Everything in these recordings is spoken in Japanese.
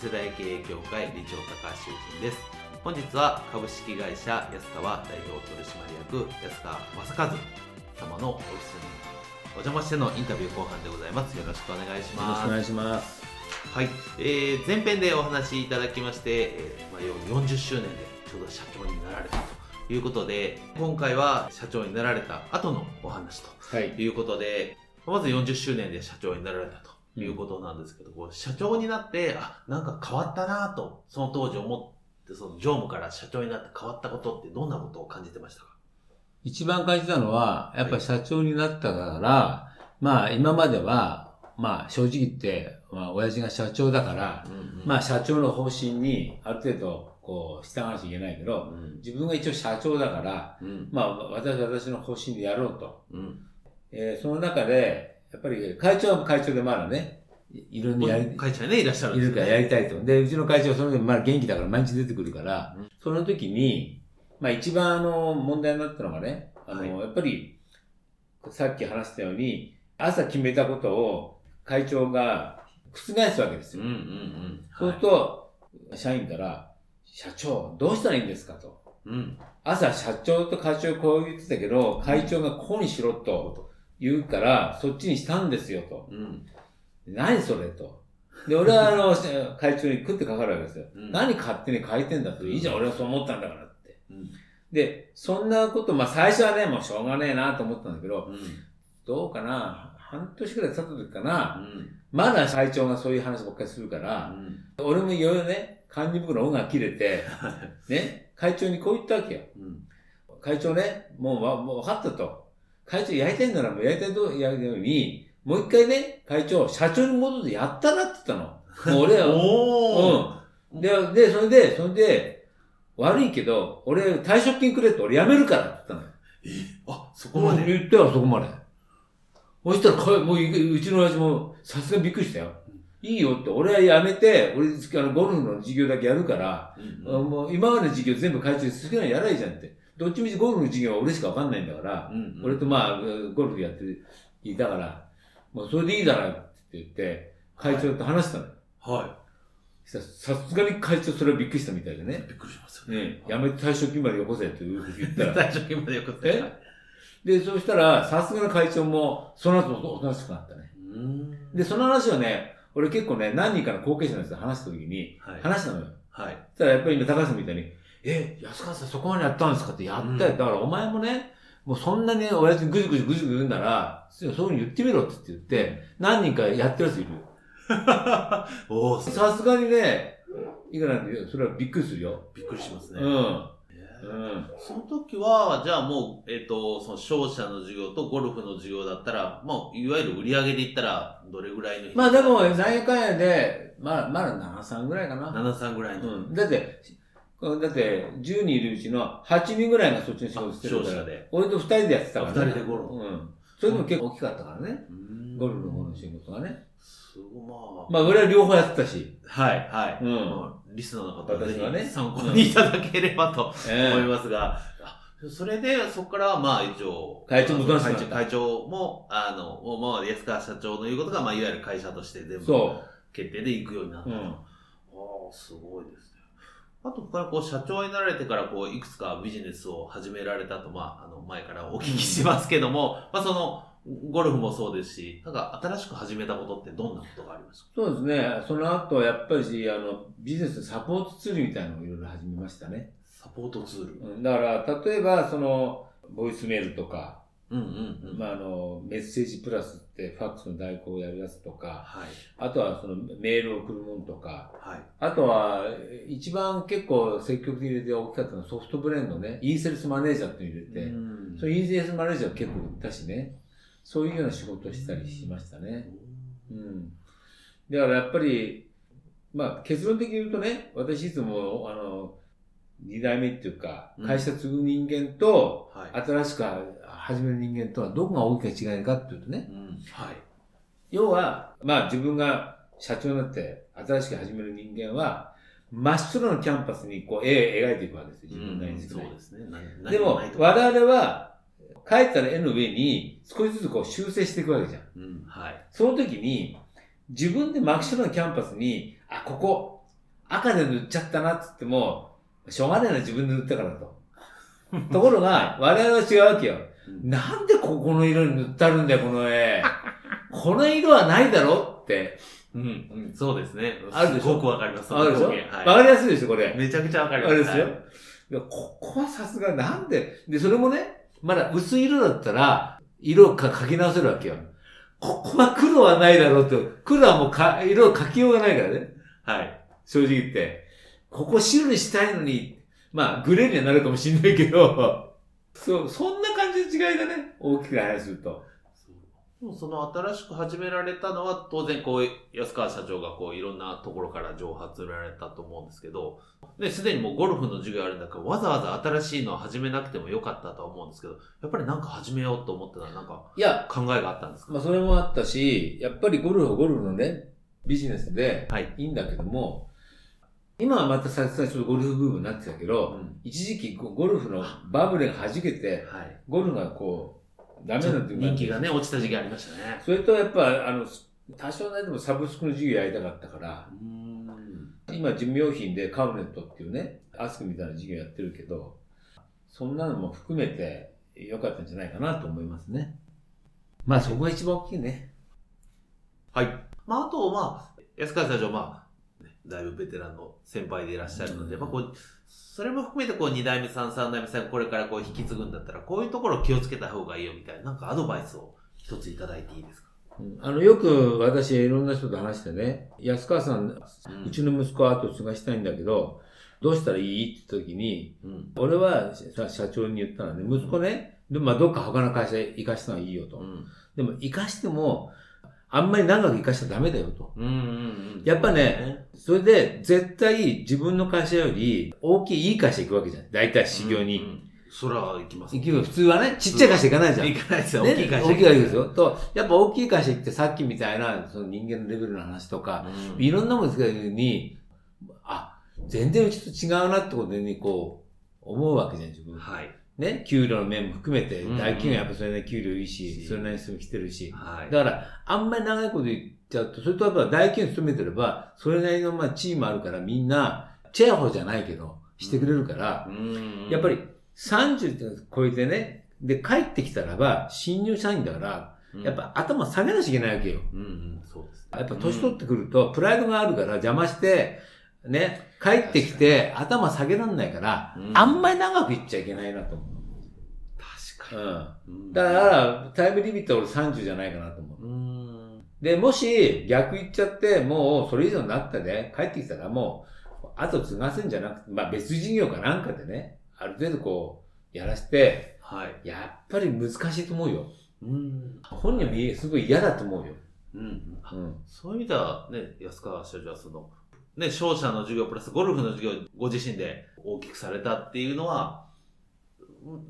世代経営協会理事長高橋修人です。本日は株式会社安川代表取締役安川正和様のオフィスにお邪魔してのインタビュー後半でございます。よろしくお願いします。よろしくお願いします。はい、えー、前編でお話しいただきまして、えーまあ、40周年でちょうど社長になられたということで今回は社長になられた後のお話とはい。いうことで、まず40周年で社長になられたということなんですけど、こう社長になって、あ、なんか変わったなと、その当時思って、その常務から社長になって変わったことってどんなことを感じてましたか？一番感じたのは、やっぱり社長になったから、まあ今までは、まあ正直言って、まあ親父が社長だから、まあ社長の方針にある程度こう従わなきゃいけないけど、うん、自分が一応社長だから、うん、まあ私は私の方針でやろうと。うん。えーその中で、やっぱり会長は会長でまだね、いいろいろやり、会社にね、いらっしゃるんですよね。いるからやりたいと。で、うちの会長はその時まだ元気だから毎日出てくるから、うんその時に、まあ一番あの問題になったのがね、あの、はいやっぱり、さっき話したように、朝決めたことを会長が覆すわけですよ。うん、うん、うん。そうすると、社員から、社長、どうしたらいいんですかと。うん。朝社長と会長こう言ってたけど、会長がこうにしろと言うから、そっちにしたんですよと。うん。何それと。で、俺はあの、会長に食ってかかるわけですよ。うん何勝手に変えてんだと。いいじゃん、俺はそう思ったんだからって。うん。で、そんなこと、まあ最初はね、もうしょうがねえなと思ったんだけど、うん。どうかな半年くらい経った時かな、うん。まだ会長がそういう話ばっかりするから、俺もいろいろね、管理袋の音が切れて、ね、会長にこう言ったわけよ。うん。会長ね、もうわもう分かったと。会長やりたいんならもうやりたいとやるように、もう一回ね、会長、社長に戻ってやったらって言ったの。もう俺は、うん。で、で、それで、それで、悪いけど、俺退職金くれって俺辞めるからって言ったのよ。あ、そこまで？言ったよ、そこまで。そしたらか、もうい、うちの親父も、さすがびっくりしたよ。いいよって、俺は辞めて、俺、あの、ゴルフの授業だけやるから、うんあもう今までの授業全部会長に好きなのやらいいじゃんって。どっちみちゴルフの授業は俺しかわかんないんだから、うん。俺とまあ、ゴルフやっていたから、もうそれでいいだろって言って、会長と話したのよ。はそしたらさすがに会長それはびっくりしたみたいでい。ね。びっくりしますよね。ねやめて退職金までよこせって言ったら。退職金までよくって。え？で、そうしたら、さすがの会長も、その後おとなしくなったね。うん。で、その話をね、俺結構ね、何人かの後継者の人と話した時に、はい。話したのよ。はい。そしたらやっぱり今高橋さんみたいに、え、安川さんそこまでやったんですかってやったよ。うんだからお前もね、もうそんなに親父にぐじぐじぐじぐじ言うんなら、そういうふうに言ってみろって言って、何人かやってるやついるよ。おー、さすがにね、いくらなんて、それはびっくりするよ。びっくりしますね。うん。うん。その時は、じゃあもう、えっ、と、その商社の授業とゴルフの授業だったら、まあ、いわゆる売り上げで言ったら、どれぐらいのまあでも、何やかんやで、まあ、まだ7、3ぐらいかな。7、3ぐらいの。うん。だって、だって、10人いるうちの8人ぐらいがそっちの仕事してるから。俺と2人でやってたから、二人でゴルフうん。それでも結構大きかったからね。ゴルフの方の仕仕事がね。すごい、まあ。まあ、俺は両方やってたし。はい、はい。うんまあリスナーの方私はねひ参考にいただければとえ思いますが、あそれで、そこから、まあ、一応、会長もどう会長会長も、あの、もうまあ、安川社長の言うことが、まあ、いわゆる会社として全部そ決定で行くようになったと。ん。ああ、すごいですね。あと、他にこう、社長になられてから、こう、いくつかビジネスを始められたと、まあ、あの、前からお聞きしますけども、まあ、その、ゴルフもそうですし、なんか、新しく始めたことってどんなことがありますか？そうですね。その後、やっぱり、あの、ビジネスサポートツールみたいなのをいろいろ始めましたね。サポートツール。うんだから、例えば、その、ボイスメールとか、うんうんうん。まあ、あの、メッセージプラスってファックスの代行をやるやつとか、はい。あとはそのメールを送るものとか、はい。あとは、一番結構積極的に入れて大きかったのはソフトブレンドね、イーセルスマネージャーって入れて、うんそういうイーセルスマネージャー結構売ったしね、そういうような仕事をしたりしましたね。うん。だからやっぱり、まあ結論的に言うとね、私いつも、あの、二代目っていうかう、ん会社継ぐ人間と、はい。新しく始める人間とはどこが大きな違いかっていうとね、うんはい。要は、まあ自分が社長になって新しく始める人間は、真っ白のキャンパスにこう絵を描いていくわけですよ、自分なりにそうですね。何でも、我々は、描いたら絵の上に少しずつこう修正していくわけじゃん。うん。はい。その時に、自分で真っ白のキャンパスに、あ、ここ、赤で塗っちゃったなって言っても、しょうがないな、自分で塗ったからと。ところが、我々は違うわけよ。うんなんでここの色に塗ってあるんだよ、この絵。この色はないだろって。うん。うん。そうですね。あるでしょ？すごくわかります。あるでしょ？わ、かりやすいでしょ、これ。めちゃくちゃわかります。あれですよ。はいここはさすがなんで、で、それもね、まだ薄い色だったら、色をか描き直せるわけよ。ここは黒はないだろうって、黒はもうか、色を描きようがないからね。はい。正直言って。ここ白にしたいのに、まあ、グレーにはなるかもしんないけど、そう、そんな感じの違いがね、大きく話すると。でもその新しく始められたのは当然こう安川社長がこういろんなところから蒸発られたと思うんですけど、ね、すでにもうゴルフの授業あるんだからわざわざ新しいのを始めなくてもよかったとは思うんですけど、やっぱりなんか始めようと思ったのはなんかいや、考えがあったんですか？まあ、それもあったし、やっぱりゴルフはゴルフのね、ビジネスではい。いいんだけども、今はまたさ最初ゴルフブームになってたけど、うん一時期ゴルフのバブルが弾けて、はい。ゴルフがこう、ダメになって人気がね、落ちた時期ありましたね。それとやっぱ、あの、多少なりともサブスクの授業やりたかったから、うん。今、事務用品でカウネットっていうね、アスクみたいな授業やってるけど、そんなのも含めて良かったんじゃないかなと思いますね。まあそこが一番大きいね。はい。まあ、あと、まあ、安川社長、まあ、ねだいぶベテランの先輩でいらっしゃるので、うんまあ、こう、それも含めて、こう、二代目さん、三代目さん、これからこう、引き継ぐんだったら、こういうところを気をつけた方がいいよ、みたいな、なんかアドバイスを一ついただいていいですか？うんあの、よく私いろんな人と話してね、安川さん、ううちの息子は後継がしたいんだけど、どうしたらいいって時に、うん。俺はさ社長に言ったらね、息子ね、でもまあどっか他の会社へ行かしたのはいいよと。うん。でも行かしても、あんまり長く行かしちゃダメだよと。うん。うん。やっぱね、それで絶対自分の会社より大きいいい会社行くわけじゃん。大体修行に。うんうん。そら、行きます。行くよ。普通はね、ちっちゃい会社行かないじゃん。行かないですよ。ね大きい会社。大きい会社ですよ。。と、やっぱ大きい会社行ってさっきみたいな、その人間のレベルの話とか、うん。いろんなものですけどに、あ、全然うちと違うなってことにこう、思うわけじゃん、自分。はい。ね、給料の面も含めて、うん大企業はやっぱそれなりに給料いいし、しそれなりに住み来てるし。はい。だから、あんまり長いこと言っちゃうと、それとやっぱ大企業に勤めてれば、それなりのまあチームあるからみんな、チェアホじゃないけど、してくれるから、うん。やっぱり30って超えてね、で、帰ってきたらば、新入社員だから、うん、やっぱ頭下げなきゃいけないわけよ。うんうん、そうです。やっぱ年取ってくると、プライドがあるから邪魔して、ね、帰ってきて頭下げらんないから、うんあんまり長くいっちゃいけないなと思確う。うん。だから、タイムリミットは俺30じゃないかなと思う。うん。で、もし逆行っちゃって、もうそれ以上になったで、帰ってきたらもう、後継がせんじゃなくて、まあ別事業かなんかでね、ある程度こう、やらして、はい。やっぱり難しいと思うよ。うん。本人もすごい嫌だと思うよ。うん。うん。そういう意味では、ね、安川社長はその、ね、商社の授業プラスゴルフの授業をご自身で大きくされたっていうのは、うん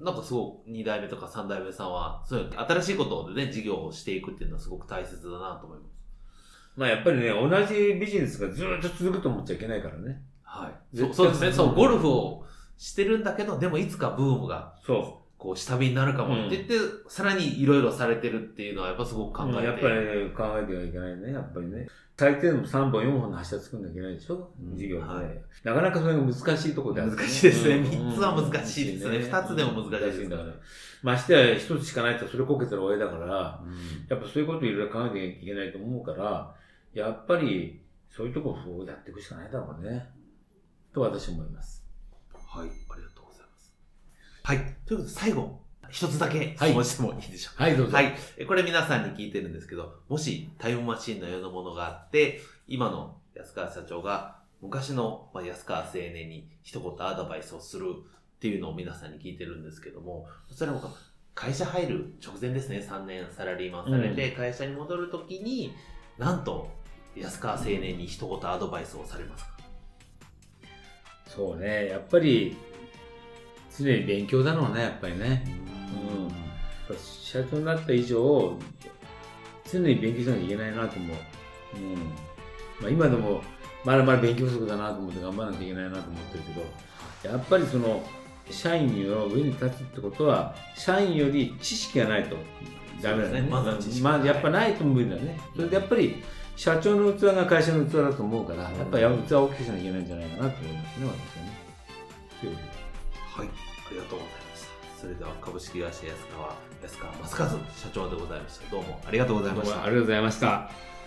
なんかすごく2代目とか3代目さんは、そういう新しいことでね、事業をしていくっていうのはすごく大切だなと思います。まあやっぱりね、同じビジネスがずっと続くと思っちゃいけないからね。はい。そうですね。そう、ゴルフをしてるんだけど、でもいつかブームが、そこう、下火になるかもって言って、さらにいろいろされてるっていうのは、やっぱすごく考えて。やっぱりね、考えてはいけないね、やっぱりね。最低でも3本、4本の柱作んなきゃいけないでしょ、うん授業で、ねはいなかなかそれが難しいところである、難しいですねうん三つは難しいですねうん二つでも難しいです難んだから。ましてや一つしかないとそれこけたら親だから、うんやっぱそういうこといろいろ考えなきゃいけないと思うから、やっぱりそういうところをやっていくしかないだろうね。と私は思います。はい、ありがとうございます。はい、ということで最後、一つだけ質問してもいいでしょうか？はい、どうぞ。はい。えこれ皆さんに聞いてるんですけど、もしタイムマシンのようなものがあって、今の安川社長が昔のまあ安川青年に一言アドバイスをするっていうのを皆さんに聞いてるんですけども、それも会社入る直前ですね、3年サラリーマンされて、会社に戻るときに、なんと安川青年に一言アドバイスをされますか？そうね、やっぱり、常に勉強だろうね、やっぱりね。うん。社長になった以上、常に勉強しなきゃいけないなと思う。うん。まあ今でも、まだまだ勉強不足だなと思って頑張らなきゃいけないなと思ってるけど、やっぱりその、社員の上に立つってことは、社員より知識がないとダメだね。ねまずは知識まあやっぱないと無理だね。それでやっぱり、社長の器が会社の器だと思うから、やっぱり器を大きくしなきゃいけないんじゃないかなと思いますね、私はね。はい、ありがとうございました。それでは株式会社安川安川正和社長でございました。どうもありがとうございました。どうもありがとうございました。